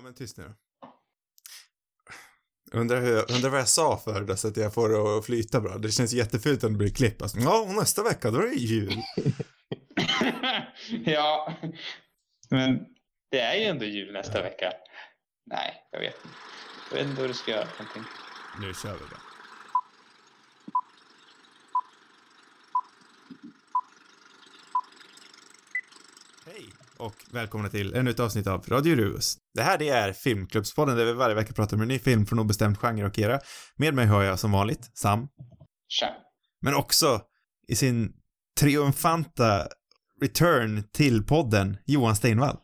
Ja, men tyst nu. Undrar, hur, undrar vad jag sa för då, så att jag får det att flyta bra. Det känns jättefult om det blir klipp. Alltså, ja, och nästa vecka, då är det jul. ja, men det är ju ändå jul nästa vecka. Nej, jag vet inte. Jag vet inte hur du ska göra någonting. Nu kör vi då. Och välkomna till ännu ett avsnitt av Radio Rus. Det här det är Filmklubbspodden där vi varje vecka pratar om en ny film från obestämd genre och era. Med mig har jag som vanligt Sam, Tja. men också i sin triumfanta return till podden Johan Steinvall.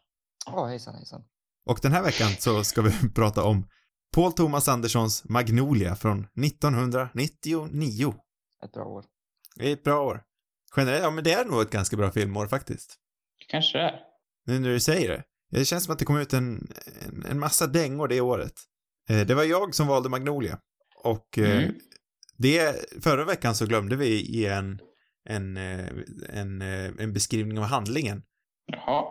Ja, hejsan hejsan. Och den här veckan så ska vi prata om Paul Thomas Anderssons Magnolia från 1999. Ett bra år. Det ett bra år. Generellt, ja men det är nog ett ganska bra filmår faktiskt. Kanske det är. Nu när du säger det. Det känns som att det kom ut en, en, en massa dängor det året. Eh, det var jag som valde Magnolia. Och eh, Mm. det, förra veckan så glömde vi ge en, en, eh, en, en beskrivning av handlingen. Jaha,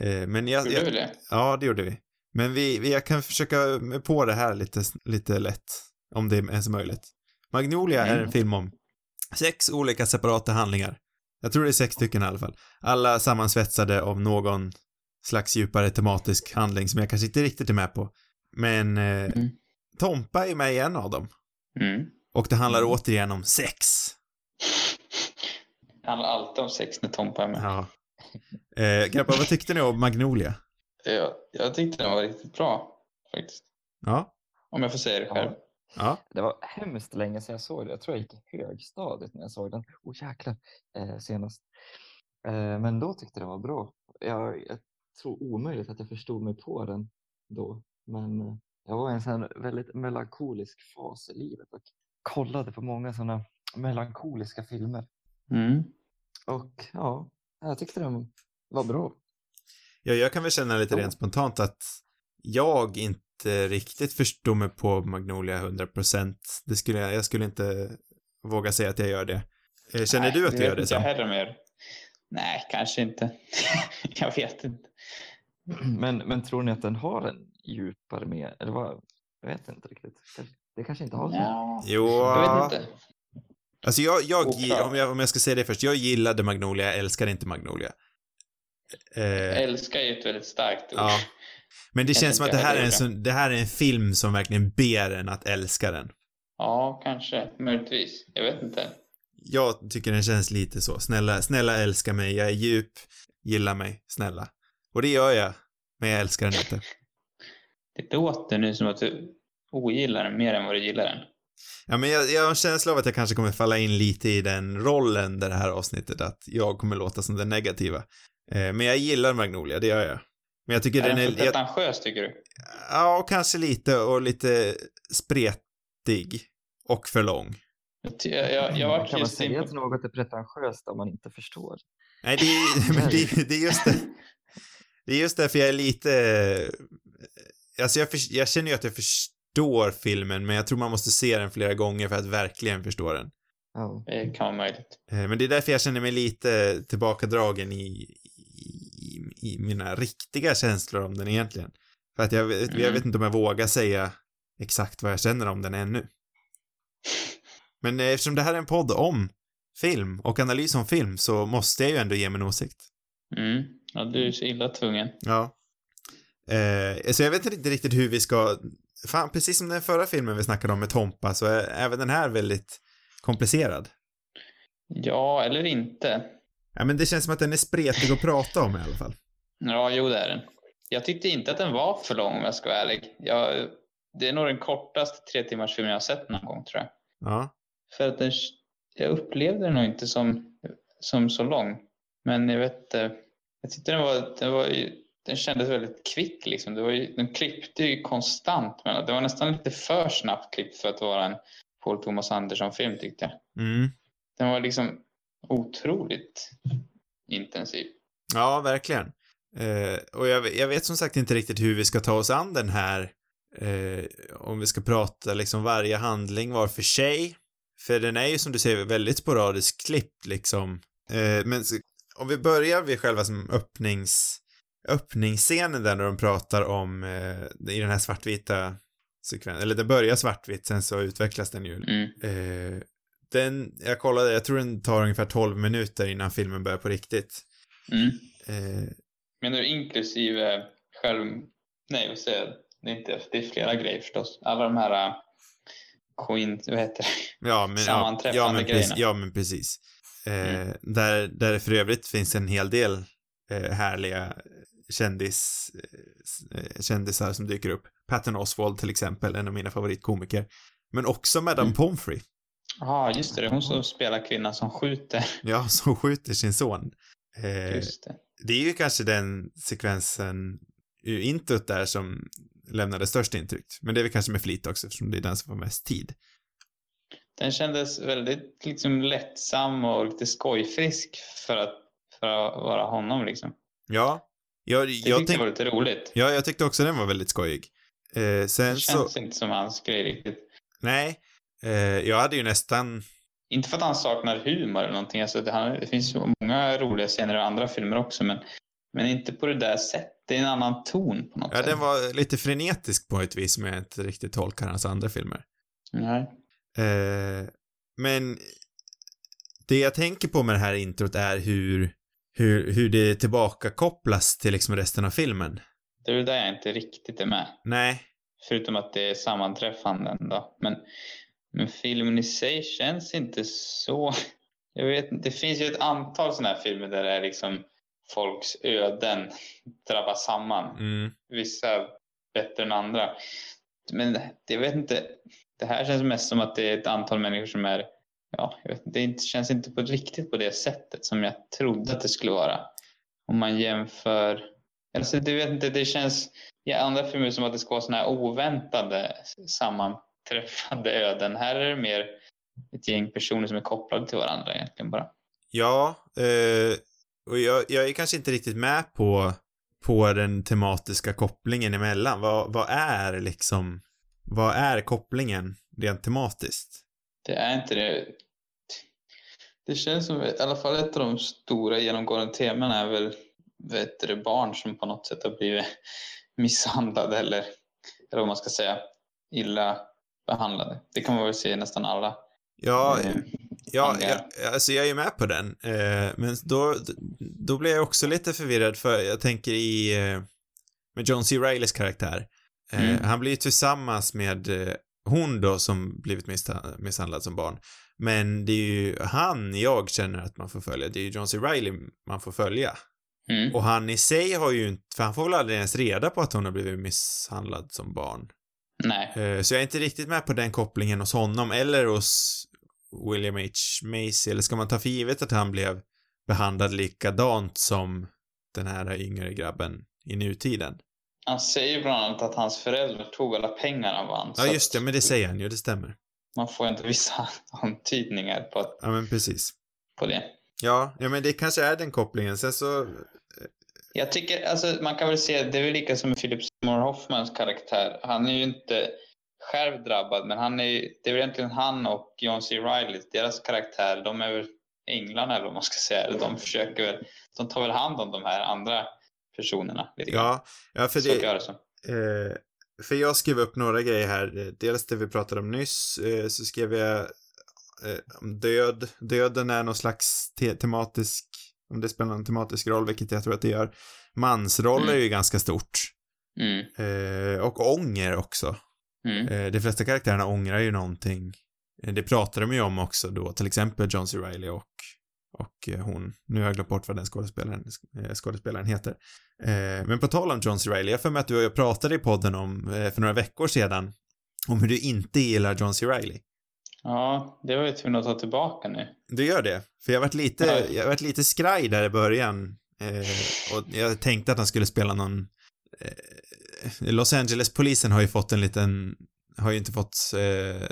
Eh, men jag, gjorde jag, vi det? Ja, det gjorde vi. Men vi, vi, jag kan försöka på det här lite, lite lätt, om det är ens möjligt. Magnolia är en Mm. film om sex olika separata handlingar. Jag tror det är sex stycken i alla fall. Alla sammansvetsade av någon slags djupare tematisk handling som jag kanske inte riktigt är med på. Men eh, Mm. Tompa är med i en av dem. Mm. Och det handlar Mm. återigen om sex. Det handlar alltid om sex när Tompa är med. Ja. Eh, grabbar, vad tyckte ni om Magnolia? Jag, jag tyckte den var riktigt bra, faktiskt. Ja. Om jag får säga det själv. Ja. Det var hemskt länge sedan jag såg det. Jag tror jag gick i högstadiet när jag såg den. Oh jäklar, eh, senast. Eh, men då tyckte jag det var bra. Jag, jag tror omöjligt att jag förstod mig på den då. Men eh, jag var i en sån väldigt melankolisk fas i livet och kollade på många sådana melankoliska filmer. Mm. Och ja, jag tyckte den var bra. Ja, jag kan väl känna lite Ja. rent spontant att jag inte riktigt förstår mig på Magnolia 100%. Det skulle jag, jag skulle inte våga säga att jag gör det. Eh, Känner Nej, du att du gör det inte jag Sam? heller mer. Nej, kanske inte. jag vet inte. Men, men tror ni att den har en djupare med, eller vad? Jag vet inte riktigt. Det kanske inte har så. Ja, Jo, jag vet inte. alltså jag, jag, om jag, om jag ska säga det först, jag gillade Magnolia, jag älskar inte Magnolia. Eh, Älskar är ett väldigt starkt ord. ja. Men det Jag känns som att det här, är en sån, det här är en film som verkligen ber en att älska den. Ja, kanske. Möjligtvis. Jag vet inte. Jag tycker den känns lite så. Snälla, snälla älska mig, jag är djup, gilla mig, snälla. Och det gör jag, men jag älskar den inte. Det låter nu som att du ogillar den mer än vad du gillar den. Ja, men jag, jag har en känsla av att jag kanske kommer falla in lite i den rollen där det här avsnittet, att jag kommer låta som den negativa. Eh, men jag gillar Magnolia, det gör jag. Men jag tycker Är den den är... för Jag, pretentiös tycker du? ja, och kanske lite, och lite spretig. Och för lång. Jag, jag, jag, var kan man säga att något är pretentiöst om man inte förstår? Nej, det är, men det, det är just det. Det är just därför jag är lite... Alltså jag, för, jag känner ju att jag förstår filmen, men jag tror man måste se den flera gånger för att verkligen förstå den. Ja. Det kan vara möjligt. Eh, Men det är därför jag känner mig lite tillbakadragen i, i, i mina riktiga känslor om den egentligen. För att jag, vet- jag Mm. vet inte om jag vågar säga exakt vad jag känner om den ännu. Men eftersom det här är en podd om film och analys om film så måste jag ju ändå ge min åsikt. Mm. Ja, du är så illa tvungen. Ja. Eh, så jag vet inte riktigt hur vi ska... Fan, precis som den förra filmen vi snackade om med Tompa så är även den här väldigt komplicerad. Ja, eller inte. Ja, men det känns som att den är spretig att prata om i alla fall. Ja, jo det är den. Jag tyckte inte att den var för lång om jag ska vara ärlig. Jag, det är nog den kortaste tre timmars filmen jag har sett någon gång tror jag. Ja. För att den, jag upplevde den nog inte som, som så lång. Men jag vet. Jag tyckte den var, den var ju, den kändes väldigt kvick liksom. Det var ju, den klippte ju konstant. Men det var nästan lite för snabbt klippt för att vara en Paul Thomas Anderson-film tyckte jag. Mm. Den var liksom otroligt intensiv. Ja, verkligen. Eh, och jag, jag vet som sagt inte riktigt hur vi ska ta oss an den här, eh, om vi ska prata liksom varje handling var för sig. För den är ju som du säger väldigt sporadiskt klippt liksom. Eh, men om vi börjar vid själva som öppnings, öppningsscenen där när de pratar om, eh, i den här svartvita sekvensen, eller det börjar svartvitt, sen så utvecklas den ju. Mm. Eh, den, jag kollade, jag tror den tar ungefär 12 minuter innan filmen börjar på riktigt. Mm. Eh, Menar du inklusive själv... Nej, vad säger jag? Det är, inte, det är flera grejer förstås. Alla de här coin... Vad heter det? ja, men, ja, Sammanträffande ja, men, precis, grejerna. ja, men precis. Eh, Mm. där, där för övrigt finns en hel del eh, härliga kändis, eh, kändisar som dyker upp. Patton Oswald till exempel, en av mina favoritkomiker. Men också Madame Mm. Pomfrey. Ja, just det. Det hon som spelar kvinnan som skjuter. Ja, som skjuter sin son. Eh, Just det. det är ju kanske den sekvensen ur introt där som lämnade störst intryck. Men det är väl kanske med flit också eftersom det är den som får mest tid. Den kändes väldigt liksom, lättsam och lite skojfrisk för att, för att vara honom liksom. Ja, jag, Jag jag, tyckte det var lite roligt. ja, jag tyckte också den var väldigt skojig. Eh, sen Det så, känns inte som hans grej riktigt. nej, jag hade ju nästan, Inte för att han saknar humor eller någonting. Alltså, det, han, det finns många roliga scener i andra filmer också, men, men inte på det där sättet. Det är en annan ton på något ja sätt. den var lite frenetisk på ett vis som jag inte riktigt tolkar hans andra filmer. Nej. Eh, men det jag tänker på med det här introt är hur, hur, hur det tillbaka kopplas till liksom resten av filmen. Det är väl där jag inte riktigt är med. Nej, Förutom att det är sammanträffanden då. Men, men filmen i sig känns inte så... Jag vet inte, det finns ju ett antal sådana här filmer där det är liksom folks öden drabbas samman. mm, Vissa bättre än andra. Men det, jag vet inte. Det här känns mest som att det är ett antal människor som är... Ja, jag vet, det inte- känns inte på riktigt på det sättet som jag trodde att det skulle vara. Om man jämför... Alltså, det, vet inte, det känns i andra filmer som att det ska vara såna här oväntade sammanträffande öden. Här är det mer ett gäng personer som är kopplade till varandra egentligen bara. ja, eh, och jag, jag är kanske inte riktigt med på, på den tematiska kopplingen emellan. Vad, vad är liksom, vad är kopplingen rent tematiskt? Det är inte det. Det känns som, i alla fall ett av de stora genomgående temana är väl vet du, barn som på något sätt har blivit misshandlade eller, eller vad man ska säga, illa behandlade. Det kan man väl se i nästan alla. Ja, eh, Ja, jag, alltså jag är med på den. Eh, men då, då blir jag också lite förvirrad för jag tänker i, eh, med John C. Reillys karaktär. Eh, Mm. Han blir ju tillsammans med hon då som blivit missha- misshandlad som barn. Men det är ju han jag känner att man får följa. Det är ju John C. Reilly man får följa. Mm. Och han i sig har ju inte, för han får väl aldrig ens reda på att hon har blivit misshandlad som barn. Nej, Eh, Så jag är inte riktigt med på den kopplingen hos honom eller hos William H. Macy. Eller ska man ta för givet att han blev behandlad likadant som den här yngre grabben i nutiden? han säger bland annat att hans föräldrar tog alla pengar han vann. Ja, just det, men det säger han ju, det stämmer. Man får inte vissa antydningar på, att- Ja, men precis. på det. Ja, ja men det kanske är den kopplingen. Sen så, Jag tycker, alltså man kan väl se, det är väl lika som med Philip Seymour Hoffmans karaktär. Han är ju inte själv drabbad, men han är, det är väl egentligen han och John C. Reilly, deras karaktär, de är väl änglarna eller vad man ska säga. De försöker väl, de tar väl hand om de här andra personerna ja, ja för det, så. Eh, för jag skrev upp några grejer här. Dels det vi pratade om nyss, eh, så skrev jag eh, om död. Döden är någon slags te tematisk, om det spelar någon tematisk roll, vilket jag tror att det gör. Mansroll Mm. är ju ganska stort. Mm, Eh, och ånger också. mm, Eh, de flesta karaktärerna ångrar ju någonting. Eh, det pratar de ju om också då, till exempel John C. Reilly och, och eh, hon. Nu har jag glömt bort vad den skådespelaren, eh, skådespelaren heter. Eh, men på tal om John C. Reilly, jag för mig att du och jag pratade i podden om, för några veckor sedan, om hur du inte gillar John C. Reilly. Ja, det var jag tvungen att ta tillbaka nu. Du gör det? För jag varit lite, Ja. jag varit lite skraj där i början. Eh, och jag tänkte att han skulle spela någon... Los Angeles-polisen har ju fått en liten... Har ju inte fått... Eh,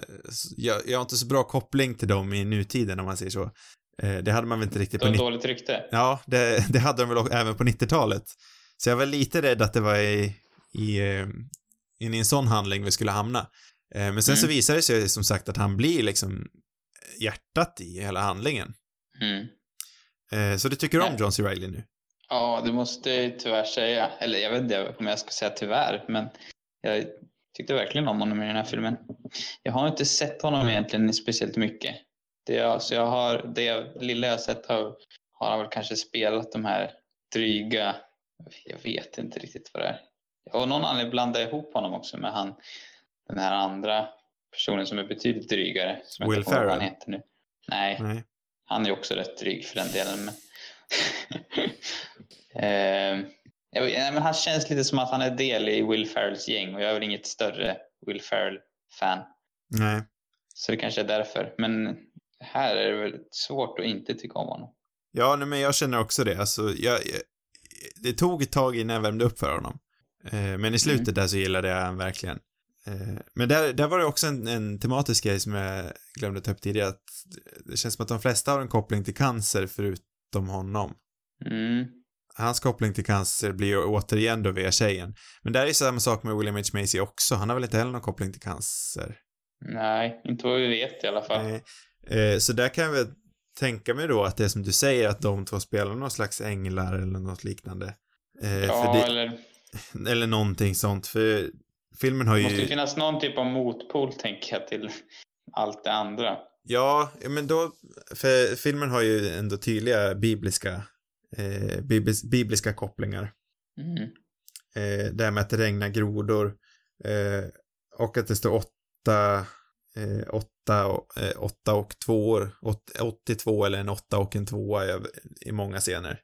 jag, jag har inte så bra koppling till dem i nutiden om man säger så. Eh, det hade man väl inte riktigt Det på... 90 dåligt rykte. Ja, det, det hade de väl också även på 90-talet. Så jag var lite rädd att det var i, i, eh, i en sån handling vi skulle hamna. Eh, Men sen så Mm. visade det sig som sagt att han blir liksom hjärtat i hela handlingen. Mm. Eh, Så du tycker om. John C. Reilly nu? Ja, det måste jag tyvärr säga. Eller jag vet inte om jag ska säga tyvärr, men jag tyckte verkligen om honom i den här filmen. Jag har inte sett honom egentligen speciellt mycket. Det, jag, så jag har, det lilla jag sett har, har han väl kanske spelat de här dryga, jag vet inte riktigt vad det är. Och någon anledning blandade ihop honom också med han, den här andra personen som är betydligt drygare. Som Will jag Ferrell? han heter nu. Nej, Nej. han är också rätt dryg för den delen. Men... eh, nej, men han känns lite som att han är del i Will Ferrells gäng och jag är väl inget större Will Ferrell-fan. Nej. Så det kanske är därför. Men här är det väl svårt att inte tycka om honom. Ja, nej, men jag känner också det. Alltså, jag, jag, det tog ett tag innan jag värmde upp för honom. Eh, men i slutet där så gillade jag han verkligen. Eh, men där, där var det också en, en tematisk grej som jag glömde ta upp tidigare. Att det känns som att de flesta har en koppling till cancer förutom honom. Mm. Hans koppling till cancer blir ju återigen då via tjejen. Men där är samma sak med William H. Macy också. Han har väl inte heller någon koppling till cancer? Nej, inte vad vi vet i alla fall. Nej. Eh, så där kan jag väl tänka mig då att det är som du säger att de två spelar någon slags änglar eller något liknande. Eh, ja, det, eller eller någonting sånt, för filmen har det måste ju ju... finnas någon typ av motpol, tänker jag, till allt det andra. Ja, ja, men då, för filmen har ju ändå tydliga bibliska, eh, biblis, bibliska kopplingar. Mm. Eh, det här med att det regnar grodor eh, och att det står åtta, eh, åtta, och- eh, åtta och tvåor, åt- 82 eller en åtta och en tvåa i, i många scener.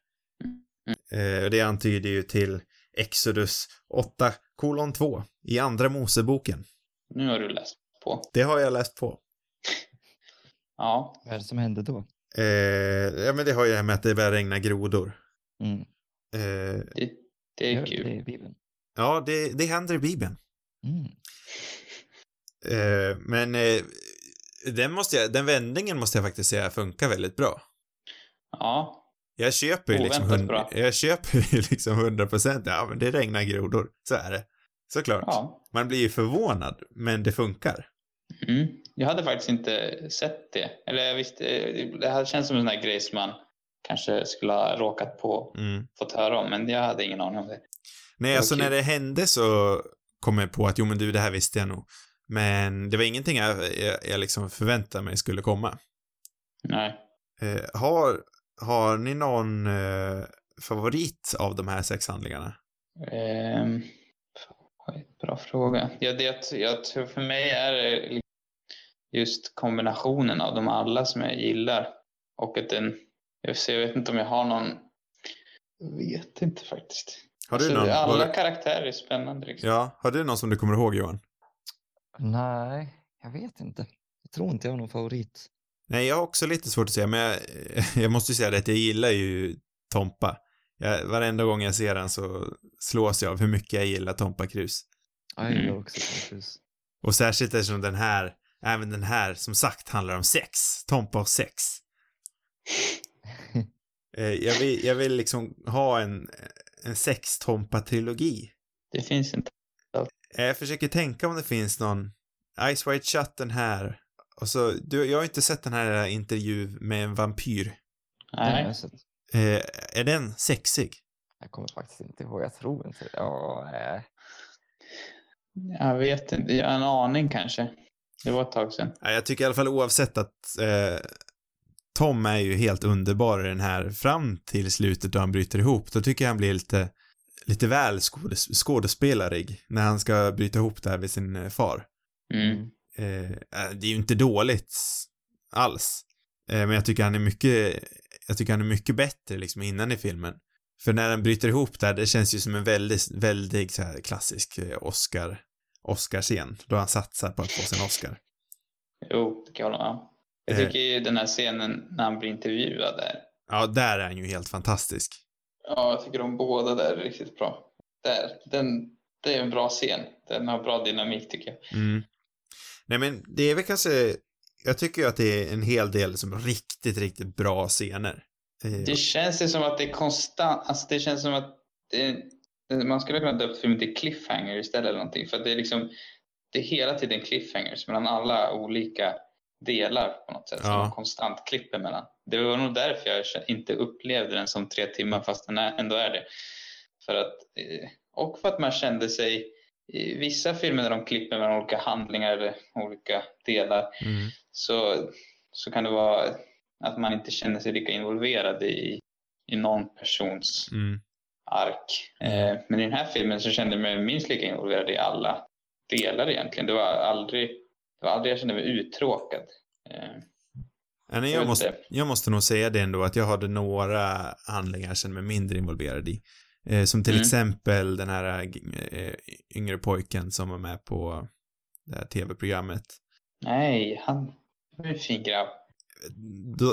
Och det antyder ju till Exodus 8 kolon 2 i andra Moseboken. Nu har du läst på. Det har jag läst på. Ja, Vad är det som hände då? Eh, ja, men det har ju det här med att det börjar regna grodor. Mm. Eh, det, det är kul. Det i Bibeln. ja, det, det händer i Bibeln. Mm. Eh, men eh, den, måste jag, den vändningen måste jag faktiskt säga funkar väldigt bra. Ja, Jag köper ju liksom, Oväntat bra. jag köper ju liksom 100 procent. Ja, men det regnar grodor. Så är det. Såklart. ja. Man blir ju förvånad, men det funkar. Mm. Jag hade faktiskt inte sett det. Eller jag visste, det här känns som en sån här grej som man kanske skulle ha råkat på, Mm. fått höra om, men jag hade ingen aning om det. Nej, Det alltså kul. när det hände så kom jag på att jo men du, det här visste jag nog. Men det var ingenting jag, jag, jag liksom förväntade mig skulle komma. Nej. Eh, har, har ni någon eh, favorit av de här sex handlingarna? Oj, bra fråga. Ja, det, jag tror för mig är just kombinationen av dem alla som jag gillar. Och att den, jag, ser, jag vet inte om jag har någon, jag vet inte faktiskt. Har du Alltså, någon? alla var- karaktärer är spännande. Liksom. Ja, har du någon som du kommer ihåg Johan? Nej, jag vet inte. Jag tror inte jag har någon favorit. Nej, jag har också lite svårt att säga, men jag, jag måste ju säga det att jag gillar ju Tompa. Jag, varenda gång jag ser den så slås jag av hur mycket jag gillar Tompa Krus. Ja, jag gillar Mm. också Tom Cruise. Och särskilt eftersom den här, även den här som sagt handlar om sex. Tompa och sex. Eh, jag, vill, jag vill liksom ha en, en sex-Tompa-trilogi. Det finns inte. Eh, Jag försöker tänka om det finns någon Ice White Shut den här. Och så, du, jag har inte sett den här intervju med en vampyr. Nej. jag sett. Eh, är den sexig? Jag kommer faktiskt inte ihåg. Jag tror inte det. Ja, äh. Jag vet inte. Jag har en aning kanske. Det var ett tag sedan. Ja, Jag tycker i alla fall oavsett att eh, Tom är ju helt underbar i den här fram till slutet då han bryter ihop. Då tycker jag han blir lite, lite väl skådes skådespelarig när han ska bryta ihop det här med sin eh, far. Mm. Eh, eh, det är ju inte dåligt alls. Eh, men jag tycker han är mycket, jag tycker han är mycket bättre liksom innan i filmen. För när den bryter ihop där, det känns ju som en väldigt, väldigt så här klassisk eh, Oscar, Oscarscen. Då han satsar på att få sin Oscar. Jo, det kan jag hålla med. Jag Eh. tycker ju den här scenen när han blir intervjuad där. Ja, där är han ju helt fantastisk. Ja, jag tycker de båda där är riktigt bra. Där, den, det är en bra scen. Den har bra dynamik tycker jag. Mm. Nej men det är väl kanske, jag tycker ju att det är en hel del som riktigt, riktigt bra scener. Eh, Det känns ju som att det är konstant, alltså det känns som att det, det- man skulle kunna döpt filmen till cliffhanger istället eller någonting. För det är liksom, det är hela tiden cliffhangers mellan alla olika delar på något sätt. Som Ja. man konstant klipper mellan. Det var nog därför jag inte upplevde den som tre timmar fast den ändå är det. För att, eh, och för att man kände sig i vissa filmer där de klipper mellan olika handlingar eller olika delar Mm. så, så kan det vara att man inte känner sig lika involverad i, i någon persons Mm. Ark. Eh, men i den här filmen så kände jag mig minst lika involverad i alla delar egentligen. Det var aldrig, det var aldrig jag kände mig uttråkad. Eh, nej, Jag jag, måste, jag måste nog säga det ändå, att jag hade några handlingar jag kände mig mindre involverad i. Eh, som till Mm. exempel den här eh, yngre pojken som var med på det här tv-programmet. nej, han är en fin grabb.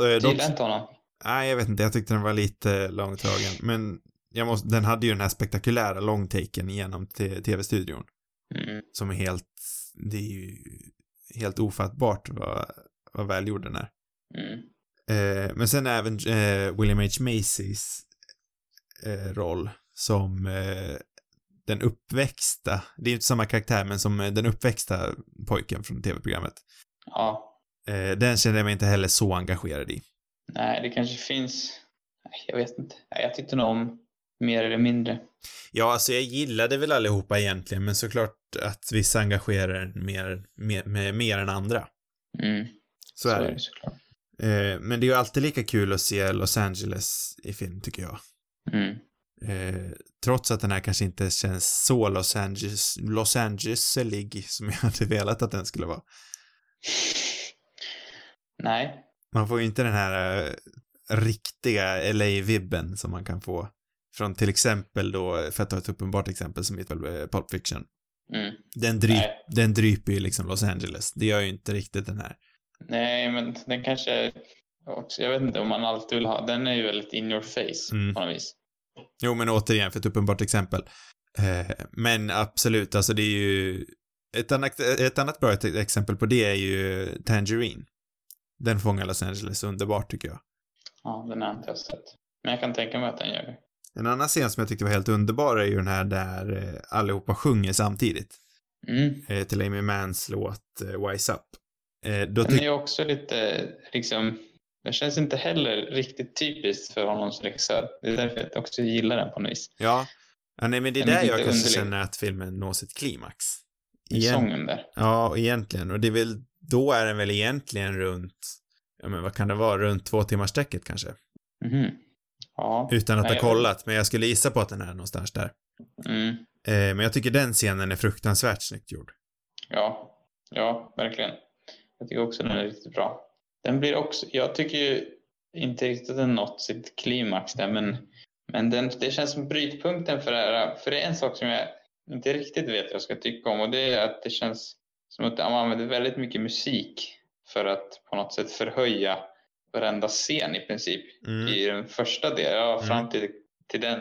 Eh, gillar inte honom. nej, jag vet inte, jag tyckte den var lite långdragen, men jag måste, den hade ju den här spektakulära långtaken genom tv-studion. Mm. Som är helt, det är ju helt ofattbart vad, vad välgjord den är. Mm. Eh, men sen även eh, William H. Macys eh, roll som eh, den uppväxta, det är ju inte samma karaktär, men som eh, den uppväxta pojken från tv-programmet. Ja, Eh, den kände jag mig inte heller så engagerad i. nej, det kanske finns. Jag vet inte. Jag tyckte nog om mer eller mindre. Ja, alltså jag gillade väl allihopa egentligen, men såklart att vissa engagerar en mer, mer, mer, mer än andra. Mm. Så, är det. såklart. Eh, men det är ju alltid lika kul att se Los Angeles i film, tycker jag. Mm. Eh, trots att den här kanske inte känns så Los Angeles, Los Angeles-lig som jag hade velat att den skulle vara. Nej, Man får ju inte den här eh, riktiga LA-vibben som man kan få från till exempel då, för att ta ett uppenbart exempel som heter väl eh, Pulp Fiction. mm. Den, dryp, Nej. den dryper ju liksom Los Angeles. Det gör ju inte riktigt den här. nej, men den kanske också, jag vet inte om man alltid vill ha, den är ju väldigt in your face Mm. på något vis. Jo, men återigen, för ett uppenbart exempel. Eh, men absolut, alltså det är ju ett annat, ett annat bra exempel på det är ju Tangerine. Den fångar Los Angeles underbart tycker jag. Ja, den har jag inte sett. Men jag kan tänka mig att den gör det. En annan scen som jag tyckte var helt underbar är ju den här där eh, allihopa sjunger samtidigt. Mm. Eh, till Amy Mans låt eh, Wise Up. Då Den är också lite, liksom, den känns inte heller riktigt typiskt för honom som regissör. Det är därför jag också gillar den på något vis. ja. ja, nej men det är där jag kanske underlig. känner att filmen når sitt klimax. I Igen- sången där. Ja, egentligen. Och det är väl, då är den väl egentligen runt, ja men vad kan det vara, runt två timmars kanske? Mhm. Ja. Utan att Nej, ha jag- kollat, men jag skulle gissa på att den är någonstans där. Mm. Eh, men jag tycker den scenen är fruktansvärt snyggt gjord. Ja. Ja, verkligen. Jag tycker också den är riktigt bra. Den blir också, jag tycker ju inte riktigt att den nått sitt klimax där, men, men den, det känns som brytpunkten för det här. För det är en sak som jag inte riktigt vet vad jag ska tycka om och det är att det känns som att man använder väldigt mycket musik för att på något sätt förhöja varenda scen i princip. Mm, I den första delen, ja, Mm. fram till, till, den,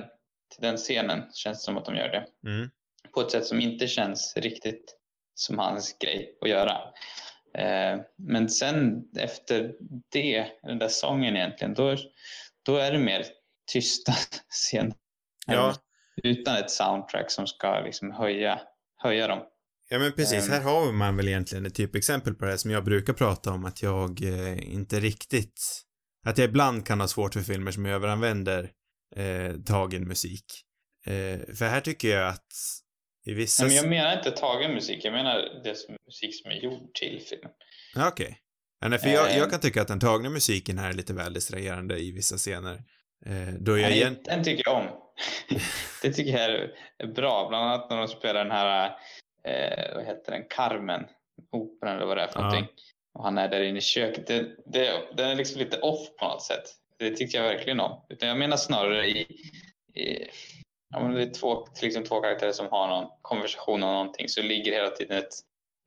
till den scenen känns det som att de gör det mm, på ett sätt som inte känns riktigt som hans grej att göra. Eh, men sen efter det, den där sången egentligen, då, då är det mer tysta scener. Ja. Utan ett soundtrack som ska liksom höja, höja dem. Ja men precis, Ehm. här har man väl egentligen ett typexempel på det här som jag brukar prata om att jag eh, inte riktigt, att jag ibland kan ha svårt för filmer som överanvänder eh, tagen musik. Eh, för här tycker jag att i vissa... Nej, men jag menar inte tagen musik, jag menar det som, musik som är gjord till filmen. Ja, Okej. Ja, nej, för jag, jag kan tycka att den tagna musiken här är lite väl distraherande i vissa scener. Eh, då jag Nej, igen... Den tycker jag om. det tycker jag är bra, bland annat när de spelar den här, eh, vad heter den, Carmen, operan eller vad det är för Ja. någonting. Och han är där inne i köket. Det, det, den är liksom lite off på något sätt. Det tyckte jag verkligen om. Utan jag menar snarare i, i ja, men det är två, till exempel två karaktärer som har någon konversation om någonting så ligger hela tiden ett,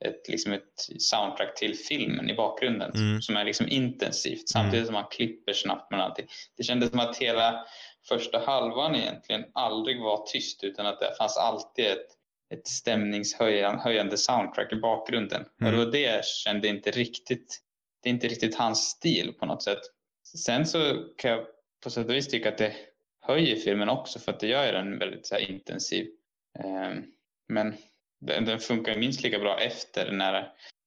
ett, liksom ett soundtrack till filmen i bakgrunden Mm. som är liksom intensivt samtidigt som man klipper snabbt med allting. Det kändes som att hela första halvan egentligen aldrig var tyst utan att det fanns alltid ett, ett stämningshöjande soundtrack i bakgrunden. Mm. Och det var det jag kände inte riktigt, det är inte riktigt hans stil på något sätt. Sen så kan jag på sätt och vis tycka att det höjer filmen också för att det gör den väldigt så intensiv. Ehm, Men den, den funkar minst lika bra efter när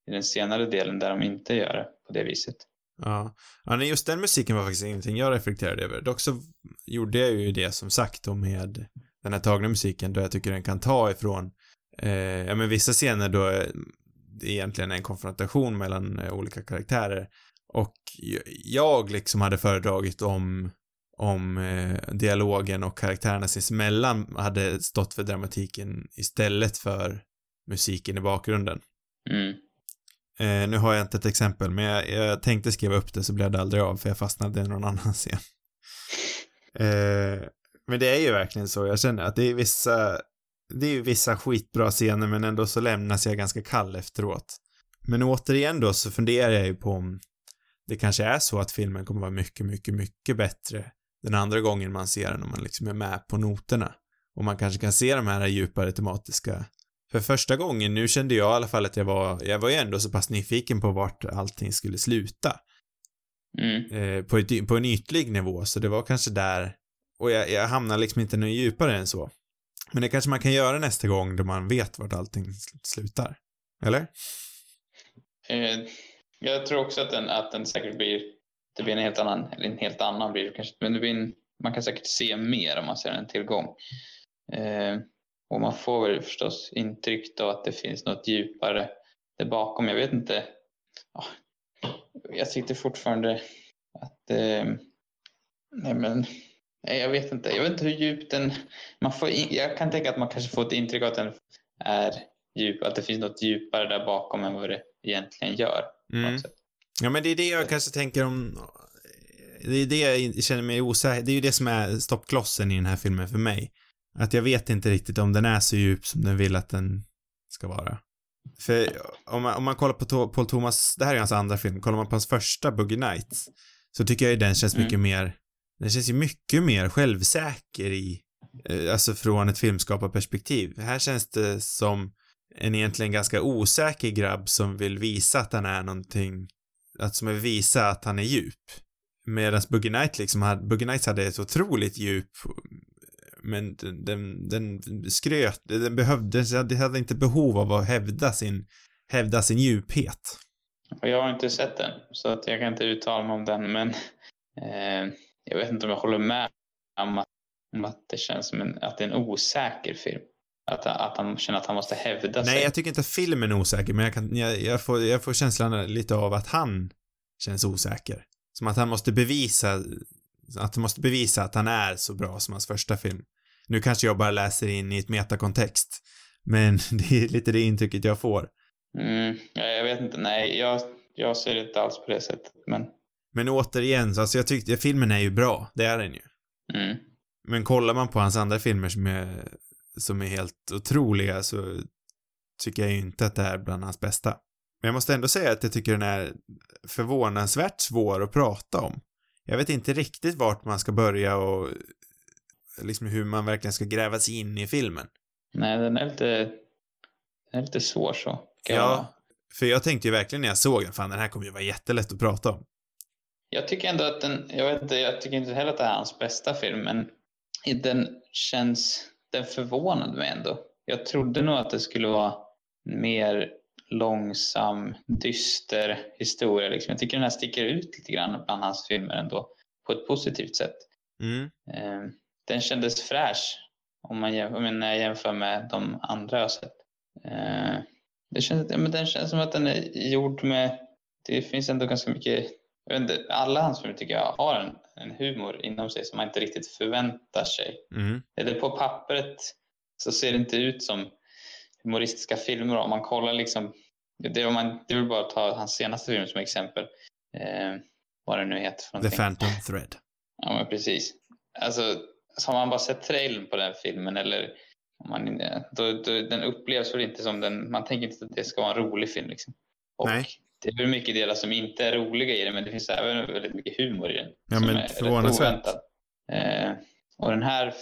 i den senare delen där de inte gör det på det viset. Ja. ja, nej, just den musiken var faktiskt ingenting jag reflekterade över. Dock så gjorde jag ju det som sagt då med den här tagna musiken då jag tycker den kan ta ifrån, eh, ja men vissa scener då det egentligen är en konfrontation mellan eh, olika karaktärer och jag liksom hade föredragit om om eh, dialogen och karaktärerna sinsemellan hade stått för dramatiken istället för musiken i bakgrunden. Mm. Eh, nu har jag inte ett exempel, men jag, jag, tänkte skriva upp det så blev det aldrig av för jag fastnade i någon annan scen. Eh, men det är ju verkligen så, jag känner att det är vissa, det är ju vissa skitbra scener men ändå så lämnas jag ganska kall efteråt. Men återigen då så funderar jag ju på om det kanske är så att filmen kommer vara mycket, mycket, mycket bättre den andra gången man ser den om man liksom är med på noterna. Och man kanske kan se de här djupare tematiska för första gången, nu kände jag i alla fall att jag var, jag var ju ändå så pass nyfiken på vart allting skulle sluta. Mm. Eh, på, ett, på en ytlig nivå, så det var kanske där, och jag, jag hamnar liksom inte något djupare än så. Men det kanske man kan göra nästa gång då man vet vart allting slutar. Eller? Eh, jag tror också att den, att den säkert blir, det blir en helt annan, eller en helt annan blir det kanske, men det blir en, man kan säkert se mer om man ser en tillgång. Eh, och man får väl förstås intryck då att det finns något djupare där bakom. Jag vet inte. Ah, jag sitter fortfarande att... Eh, nej men, jag vet inte. Jag vet inte hur djup den... Man får jag kan tänka att man kanske får ett intryck att den är djup. Att det finns något djupare där bakom än vad det egentligen gör. Mm. Ja men det är det jag kanske tänker om... Det är det jag känner mig osäker Det är ju det som är stoppklossen i den här filmen för mig. Att jag vet inte riktigt om den är så djup som den vill att den ska vara. För om man, om man kollar på Paul Thomas, det här är hans andra film, kollar man på hans första Boogie Nights så tycker jag ju den känns mycket mm. mer, den känns ju mycket mer självsäker i, eh, alltså från ett filmskaparperspektiv. Här känns det som en egentligen ganska osäker grabb som vill visa att han är någonting, att som vill visa att han är djup. Medan Boogie Nights liksom hade, Boogie Nights hade ett otroligt djup men den, den skröt, den behövde, den hade inte behov av att hävda sin, hävda sin djuphet. Jag har inte sett den, så att jag kan inte uttala mig om den, men eh, jag vet inte om jag håller med om att, om att det känns som en, att det är en osäker film. Att, att han känner att han måste hävda sig. Nej, jag tycker inte att filmen är osäker, men jag, kan, jag, jag, får, jag får känslan lite av att han känns osäker. Som att han måste bevisa att han måste bevisa att han är så bra som hans första film. Nu kanske jag bara läser in i ett metakontext, men det är lite det intrycket jag får. Mm, jag vet inte, nej, jag, jag ser det inte alls på det sättet, men... Men återigen, så alltså jag tyckte, filmen är ju bra, det är den ju. Mm. Men kollar man på hans andra filmer som är, som är helt otroliga så tycker jag ju inte att det är bland hans bästa. Men jag måste ändå säga att jag tycker den är förvånansvärt svår att prata om jag vet inte riktigt vart man ska börja och liksom hur man verkligen ska gräva sig in i filmen. Nej, den är lite, den är lite svår så. Ja, för jag tänkte ju verkligen när jag såg den, fan den här kommer ju vara jättelätt att prata om. Jag tycker ändå att den, jag vet inte, jag tycker inte heller att det är hans bästa film, men den känns, den förvånade mig ändå. Jag trodde nog att det skulle vara mer långsam, dyster historia. Liksom. Jag tycker den här sticker ut lite grann bland hans filmer ändå, på ett positivt sätt. Mm. Ehm, den kändes fräsch om man jämför, när jag jämför med de andra jag sett. Ehm, det känns, men den känns som att den är gjord med, det finns ändå ganska mycket, inte, alla hans filmer tycker jag har en, en humor inom sig som man inte riktigt förväntar sig. Mm. Eller på pappret så ser det inte ut som humoristiska filmer. Om man kollar liksom, det, om man, det vill bara ta hans senaste film som exempel. Eh, vad det nu heter. För The Phantom Thread. Ja, men precis. Alltså, har man bara sett trailern på den filmen eller om man, då, då, den upplevs väl inte som den, man tänker inte att det ska vara en rolig film liksom. Och Nej. Det är mycket delar som inte är roliga i den, men det finns även väldigt mycket humor i den. Ja, men förvånansvärt. Eh, och den här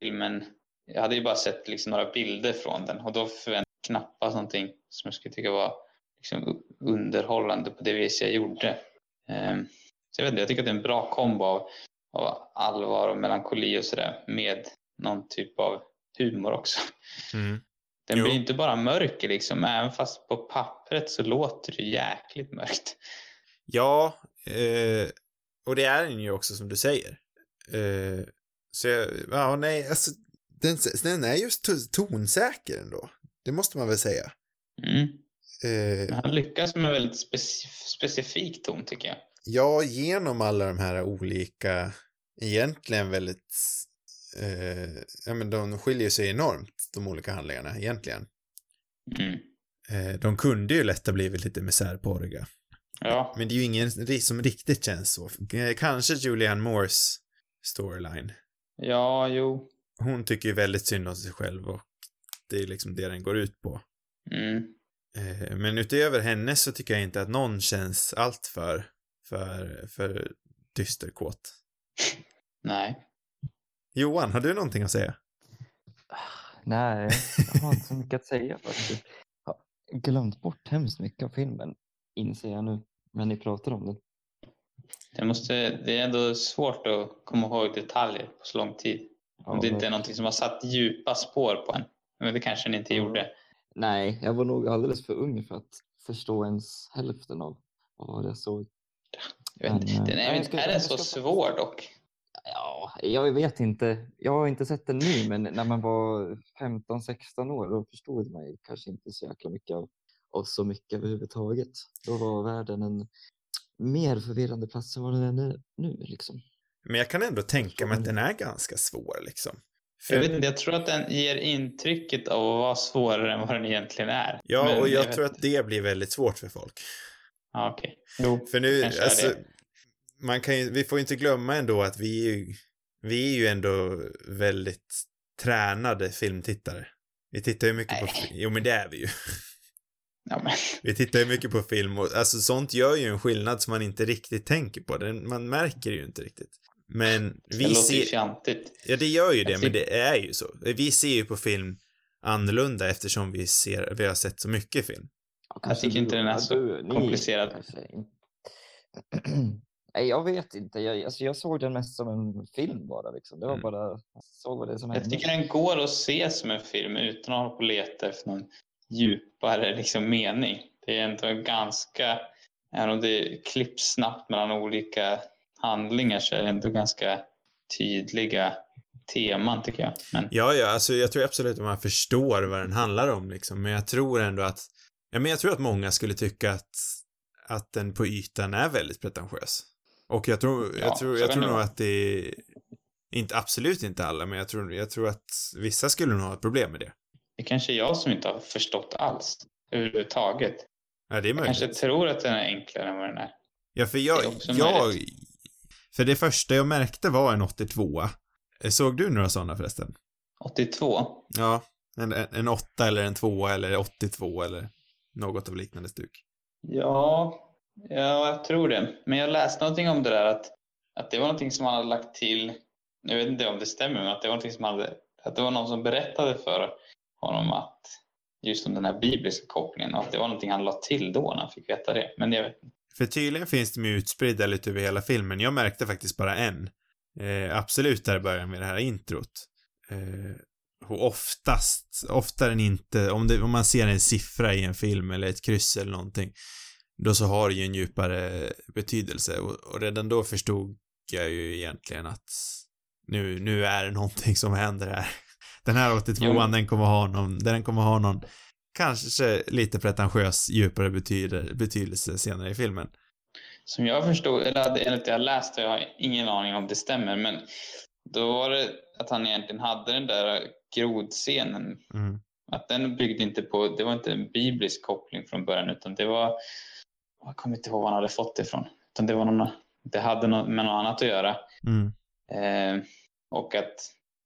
filmen jag hade ju bara sett liksom några bilder från den och då förväntade jag knappast någonting som jag skulle tycka var liksom underhållande på det vis jag gjorde. Um, så jag, vet inte, jag tycker att det är en bra kombo av, av allvar och melankoli och sådär med någon typ av humor också. Mm. Den Jo. blir inte bara mörk liksom, även fast på pappret så låter det jäkligt mörkt. Ja, eh, och det är den ju också som du säger. Eh, så jag, ja nej, alltså den, den är just to- tonsäker ändå. Det måste man väl säga. Mm. Eh, Han lyckas med väldigt speci- specifik ton tycker jag. ja, genom alla de här olika, egentligen väldigt, eh, ja men de skiljer sig enormt, de olika handlingarna egentligen. Mm. Eh, de kunde ju lätt ha blivit lite misärporriga. Ja, Men det är ju ingen som riktigt känns så. Eh, Kanske Julianne Moores storyline. ja, jo. Hon tycker ju väldigt synd om sig själv och det är liksom det den går ut på. Mm. Eh, Men utöver henne så tycker jag inte att någon känns allt för, för, för dysterkåt. Nej. Johan, har du någonting att säga? Nej, jag har inte så mycket att säga faktiskt. Jag har glömt bort hemskt mycket av filmen, inser jag nu, när ni pratar om den. Det, måste, det är ändå svårt att komma ihåg detaljer på så lång tid. Om Ja, det inte är någonting som har satt djupa spår på en. Men det kanske ni inte Ja. gjorde. Nej, jag var nog alldeles för ung för att förstå ens hälften av vad jag såg. Jag vet inte. Men, Den är, nej, jag ska- är den så ska- svår dock? Ja, jag vet inte. Jag har inte sett den nu, men när man var 15-16 år då förstod man ju kanske inte så jäkla mycket av, av så mycket överhuvudtaget. Då var världen en mer förvirrande plats än vad den är nu liksom. Men jag kan ändå tänka mig att den är ganska svår liksom. För, Jag vet inte, jag tror att den ger intrycket av att vara svårare än vad den egentligen är. ja, Men och jag, vet tror att det blir väldigt svårt för folk. Ja, okej. Jo. För nu, alltså, det. Man kan ju, vi får inte glömma ändå att vi är ju, vi är ju ändå väldigt tränade filmtittare. Vi tittar ju mycket på, Nej. fi- jo men det är vi ju. Ja, men, Vi tittar ju mycket på film och alltså sånt gör ju en skillnad som man inte riktigt tänker på. Den, man märker det ju inte riktigt. Men det vi ju ser, fjantigt. ja det gör ju det, men det är ju så. Vi ser ju på film annorlunda eftersom vi ser, vi har sett så mycket film. Ja, Jag tycker inte den är så komplicerad. Nej, jag vet inte. Jag, alltså, jag såg den mest som en film bara. Liksom. Det var Mm. bara, jag såg vad det som Jag hände. tycker den går att se som en film utan att hålla på och leta efter någon djupare liksom, mening. Det är ändå ganska, även om det klipps snabbt mellan olika handlingar så är det ändå ganska tydliga teman tycker jag. Men Ja, ja, alltså jag tror absolut att man förstår vad den handlar om liksom, men jag tror ändå att, ja men jag tror att många skulle tycka att, att den på ytan är väldigt pretentiös. Och jag tror, Ja, jag tror, så jag tror nog att det är, inte absolut inte alla, men jag tror, jag tror att vissa skulle nog ha ett problem med det. det kanske är jag som inte har förstått alls överhuvudtaget. Ja, det är Jag kanske möjligt. tror att den är enklare än vad den är. Ja, för jag, jag, möjligt. för det första jag märkte var en 82 Såg du några sådana förresten? 82. Ja, en, en, en 8 eller en 2 eller 82 eller något av liknande stuk. Ja, ja, jag tror det. Men jag läste någonting om det där att, att det var någonting som han hade lagt till. Jag vet inte om det stämmer, men att det var någonting som hade, att det var någon som berättade för honom att just om den här bibliska kopplingen och att det var någonting han la till då när han fick veta det. Men jag vet inte. För tydligen finns de ju utspridda lite över hela filmen. Jag märkte faktiskt bara en. Eh, absolut där i början med det här introt. Eh, och oftast, oftare än inte, om, det, om man ser en siffra i en film eller ett kryss eller någonting, då så har det ju en djupare betydelse och, och redan då förstod jag ju egentligen att nu, nu är det någonting som händer här. Den här 82an, Jo. den kommer ha någon, den kommer ha någon kanske lite pretentiös djupare betyder, betydelse senare i filmen. Som jag förstod, eller enligt det jag läste, jag har ingen aning om det stämmer, men då var det att han egentligen hade den där grodscenen Mm. Att den byggde inte på, det var inte en biblisk koppling från början utan det var, jag kommer inte ihåg var han hade fått det ifrån. Utan det var någon, det hade något med något annat att göra. Mm. Eh, och att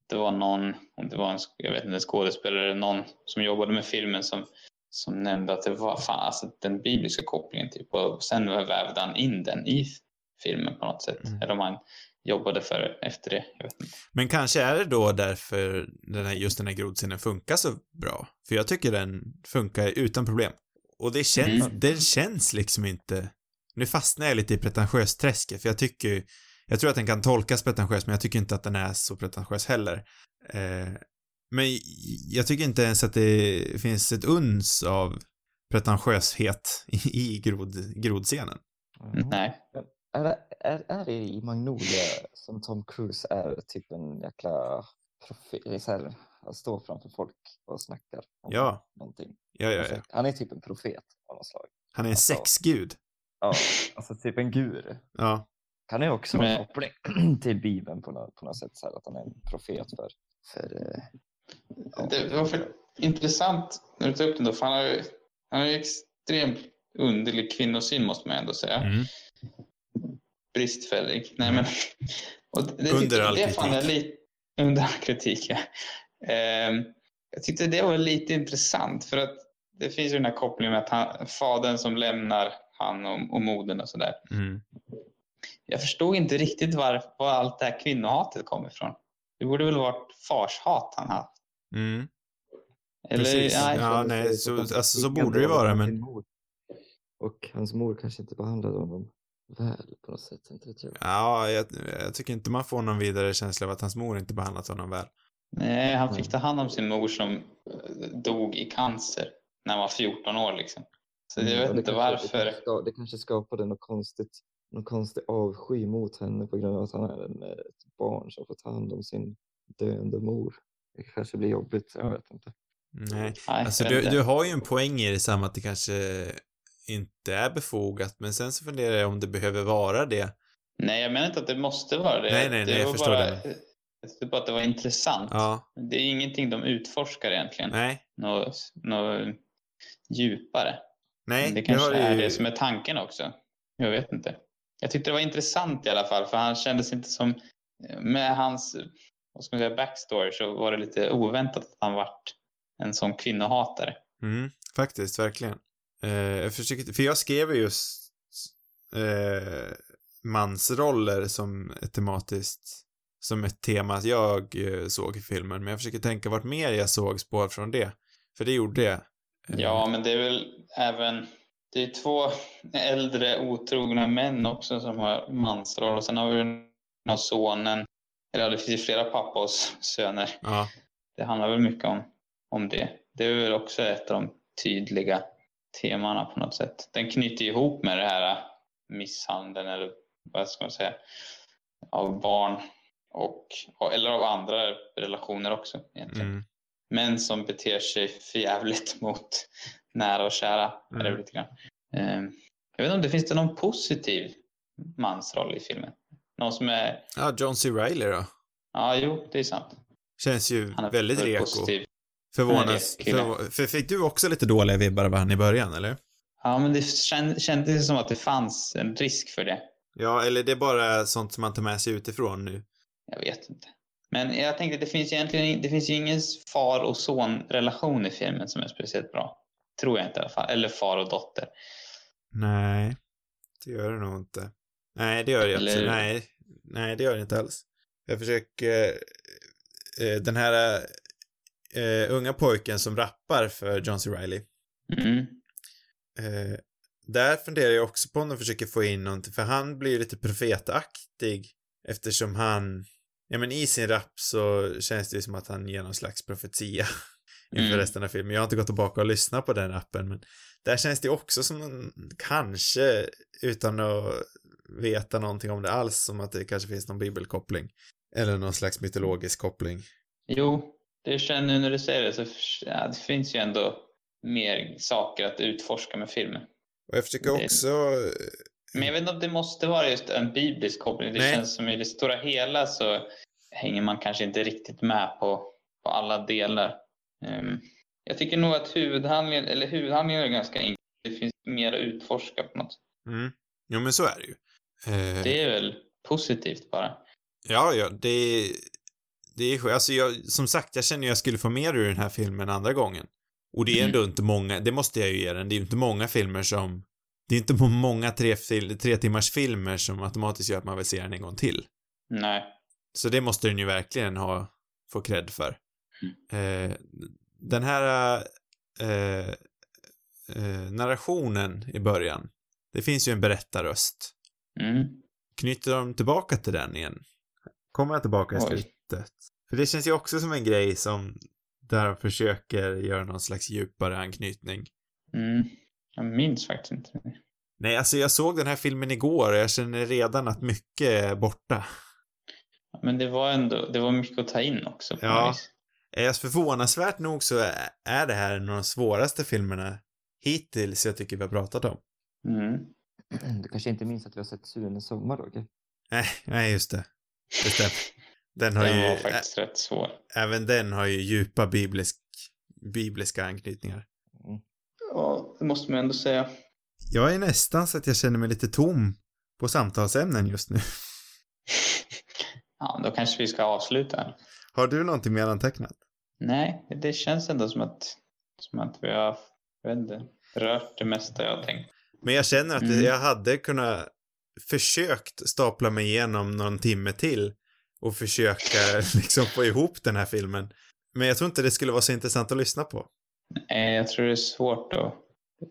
det var någon, om det var en, jag vet inte, en skådespelare eller någon som jobbade med filmen som, som nämnde att det var fan, alltså den bibliska kopplingen typ. Och sen vävde han in den i filmen på något sätt. Mm. Eller om han jobbade för efter det. Men kanske är det då därför den här, just den här grodscenen funkar så bra. För jag tycker den funkar utan problem. Och det känns, Mm. den känns liksom inte... Nu fastnar jag lite i pretentiös-träsket, för jag tycker jag tror att den kan tolkas pretentiös, men jag tycker inte att den är så pretentiös heller. Eh, Men jag tycker inte ens att det finns ett uns av pretentiöshet i, i grod, grodscenen. Ja. Nej. Är, det- är, är det i Magnolia som Tom Cruise är typ en jäkla profil, så här, han står framför folk och snackar om Ja, någonting. ja, ja, ja. Han är typ en profet av något slag. Han är en Alltså. sexgud. Ja, alltså typ en guru. Ja. Kan ju också vara en koppling till Bibeln på något, på något sätt, så här, att han är en profet för, för eh, ja. Det var för intressant när du tog upp den då, för han har ju, han har ju extremt underlig kvinnosyn måste man ändå säga. Mm. Bristfällig. Nej, men, och det, Under all det kritik. lite, under all kritik, ja. Ehm, jag tyckte det var lite intressant för att det finns ju den här kopplingen med att han, fadern som lämnar han och, och modern och sådär. Mm. Jag förstod inte riktigt var, var allt det här kvinnohatet kom ifrån. Det borde väl varit farshat han haft? Mm. Eller, Precis. nej, Ja, nej, så- alltså, så borde det ju vara, men-. Och hans mor kanske inte behandlade honom väl på något sätt, inte vet jag. Ja, jag, jag tycker inte man får någon vidare känsla av att hans mor inte behandlat honom väl. Nej, han Mm. fick ta hand om sin mor som eh, dog i cancer när han var 14 år. Liksom. Så jag Mm, vet det inte kanske- varför. Det kanske, ska, det kanske skapade något konstigt, någon konstig avsky mot henne på grund av att han är en, eh, ett barn som får ta hand om sin döende mor. Det kanske blir jobbigt, jag vet inte. Nej. Nej, Alltså du, du har ju en poäng i det samma att det kanske inte är befogat, men sen så funderar jag om det behöver vara det. Nej, jag menar inte att det måste vara det. Nej, nej, det nej, jag förstår bara, det. Jag tyckte bara att det var intressant. Ja, Det är ingenting de utforskar egentligen. nej, Något, något djupare. nej, Men det det kanske är ju... det som är tanken också. Jag vet inte. Jag tyckte det var intressant i alla fall för han kändes inte som... Med hans vad ska man säga, backstory så var det lite oväntat att han vart en sån kvinnohatare. Mm, faktiskt, verkligen. Eh, jag försöker, för jag skrev ju just eh, mansroller som ett tematiskt, som ett tema jag eh, såg i filmen, men jag försöker tänka vart mer jag såg spår från det. För det gjorde jag. Eh, Ja, men det är väl även... Det är två äldre otrogna män också som har mansroll och sen har vi den här sonen. Eller det finns ju flera pappas söner. Ja, Det handlar väl mycket om, om det. Det är väl också ett av de tydliga temana på något sätt. Den knyter ihop med det här äh, misshandeln eller vad ska man säga av barn och eller av andra relationer också egentligen. mm, Män som beter sig förjävligt mot nära och kära. Är det Mm. lite grann. Ehm, Jag vet inte om det finns det någon positiv mansroll i filmen. Någon som är, ja John C. Reilly då. ja jo det är sant. Känns ju väldigt reko. positiv. Förvånas, för, för fick du också lite dåliga vibbar av han i början, eller? Ja, men det känd- kändes som att det fanns en risk för det. Ja, eller det är bara sånt som man tar med sig utifrån nu. Jag vet inte. Men jag tänkte att det finns egentligen det finns ju ingen far och son-relation i filmen som är speciellt bra. Tror jag inte i alla fall. Eller far och dotter. Nej, det gör det nog inte. Nej, det gör det Eller- absolut. Nej, nej, det gör det inte alls. Jag försöker... Eh, den här eh, unga pojken som rappar för John C. Reilly. Mm. Eh, där funderar jag också på om de försöker få in någonting, för han blir ju lite profetaktig eftersom han, ja men i sin rap så känns det ju som att han ger någon slags profetia inför Mm. resten av filmen. Jag har inte gått tillbaka och lyssnat på den rappen, men där känns det också som en, kanske, utan att veta någonting om det alls, som att det kanske finns någon bibelkoppling. Eller någon slags mytologisk koppling. Jo, det känner när du säger det så ja, det finns ju ändå mer saker att utforska med filmen. Och jag försöker också, Men jag vet inte om det måste vara just en biblisk koppling. Det Nej. känns som i det stora hela så hänger man kanske inte riktigt med på, på alla delar. Ehm, jag tycker nog att huvudhandlingen, eller huvudhandlingen är ganska enkel. Det finns mer att utforska på något. mm, jo men så är det ju. Eh, Det är väl positivt bara. Ja, ja, det, det är skönt. Alltså jag, som sagt, jag känner att jag skulle få mer ur den här filmen andra gången. Och det är Mm. ändå inte många, det måste jag ju ge den, det är ju inte många filmer som, det är inte må- många tre, tre timmars filmer som automatiskt gör att man vill se den en gång till. Nej. Så det måste den ju verkligen ha, få cred för. Mm. Eh, den här eh, eh, narrationen i början, det finns ju en berättarröst. Mm. Knyter de tillbaka till den igen? Kommer jag tillbaka i slutet? För det känns ju också som en grej som där de försöker göra någon slags djupare anknytning. Mm. Jag minns faktiskt inte. Nej, alltså jag såg den här filmen igår och jag känner redan att mycket är borta. Men det var ändå, det var mycket att ta in också. På Ja. vis. Förvånansvärt nog så är- det här en av de svåraste filmerna hittills jag tycker vi har pratat om. Mm. Du kanske inte minns att vi har sett Sunes sommar, Roger? Nej, nej just det. Just det. Den har Den ju, var faktiskt rätt svår. ä- även den har ju djupa biblisk, bibliska anknytningar. Ja, det måste man ändå säga. Jag är nästan så att jag känner mig lite tom på samtalsämnen just nu. Ja, då kanske vi ska avsluta. Har du någonting mer antecknat? Nej, det känns ändå som att, som att vi har inte, rört det mesta jag tänkt. Men jag känner att Mm. jag hade kunnat försökt stapla mig igenom någon timme till och försöka liksom få ihop den här filmen. Men jag tror inte det skulle vara så intressant att lyssna på. Eh, Jag tror det är svårt att,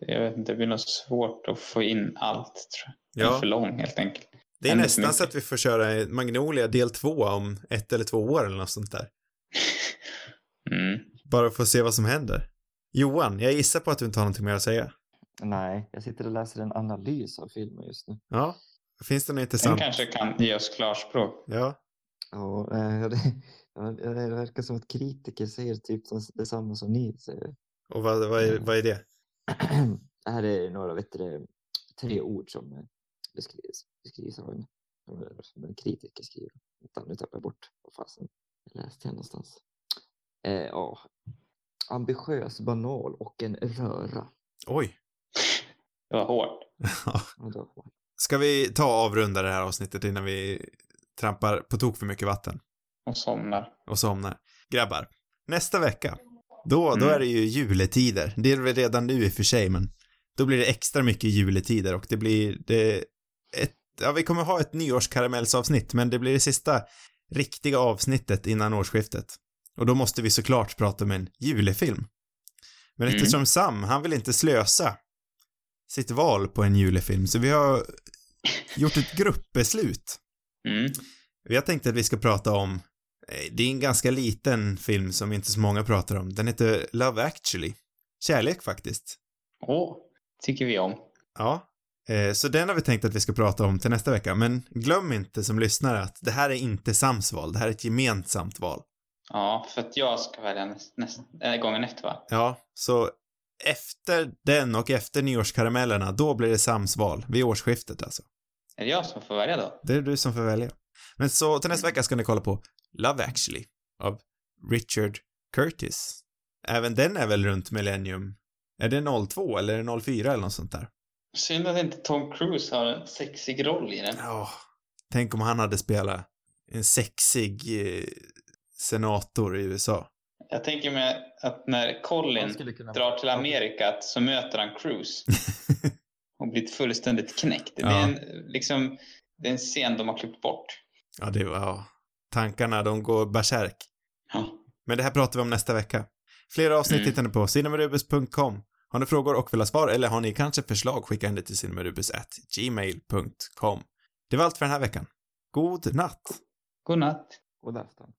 jag vet inte, det blir nog svårt att få in allt tror jag. Den är Ja, för lång helt enkelt. det är för nästan så att vi får köra Magnolia del två om ett eller två år eller något sånt där. Mm. Bara för att se vad som händer. Johan, jag gissar på att du inte har någonting mer att säga. Nej, jag sitter och läser en analys av filmen just nu. Ja, finns det något Den intressant? kanske kan ge oss klarspråk. Ja, Ja, eh, det, ja, det verkar som att kritiker säger typ detsamma som ni säger. Och vad, vad, är, vad är det? Det här är några vet du, tre ord som eh, beskrivs, beskrivs av en, som en kritiker skriver. Vänta, nu tappar jag bort vad fasen jag läste jag någonstans. Eh, ja. Ambitiös, banal och en röra. Oj. Det var hårt. Ska vi ta och avrunda det här avsnittet innan vi trampar på tok för mycket vatten Och somnar. och somnar? Grabbar, nästa vecka, då, då Mm. är det ju juletider. Det är det väl redan nu i och för sig, men då blir det extra mycket juletider och det blir det ett, ja vi kommer ha ett nyårskaramellsavsnitt, men det blir det sista riktiga avsnittet innan årsskiftet. Och då måste vi såklart prata om en julefilm. Men Mm. eftersom Sam, han vill inte slösa sitt val på en julefilm, så vi har gjort ett gruppbeslut. Mm. Vi har tänkt att vi ska prata om, det är en ganska liten film som inte så många pratar om. Den heter Love actually. Kärlek faktiskt. Åh, tycker vi om. Ja. Eh, Så den har vi tänkt att vi ska prata om till nästa vecka, men glöm inte som lyssnare att det här är inte Sams val, det här är ett gemensamt val. Ja, för att jag ska välja näst, näst, äh, gången efter va? Ja, så efter den och efter nyårskaramellerna, då blir det Sams val, vid årsskiftet alltså. Är det jag som får välja då? Det är du som får välja. Men så till nästa vecka ska ni kolla på Love actually av Richard Curtis. Även den är väl runt millennium. Är det 02 eller är det 04 eller något sånt där? Synd att inte Tom Cruise har en sexig roll i den. Ja. Tänk om han hade spelat en sexig eh, senator i USA. Jag tänker mig att när Colin kunna- drar till Amerika så möter han Cruise och blir fullständigt knäckt. Det, Ja. är en, liksom, det är en scen de har klippt bort. Ja, det var, ja. Tankarna, de går bärsärk. Ja. Men det här pratar vi om nästa vecka. Flera avsnitt Mm. hittar ni på cinemarubus.com. Har ni frågor och vill ha svar eller har ni kanske förslag, skicka in det till cinemarubus.gmail.com. Det var allt för den här veckan. God natt! God natt. God afton.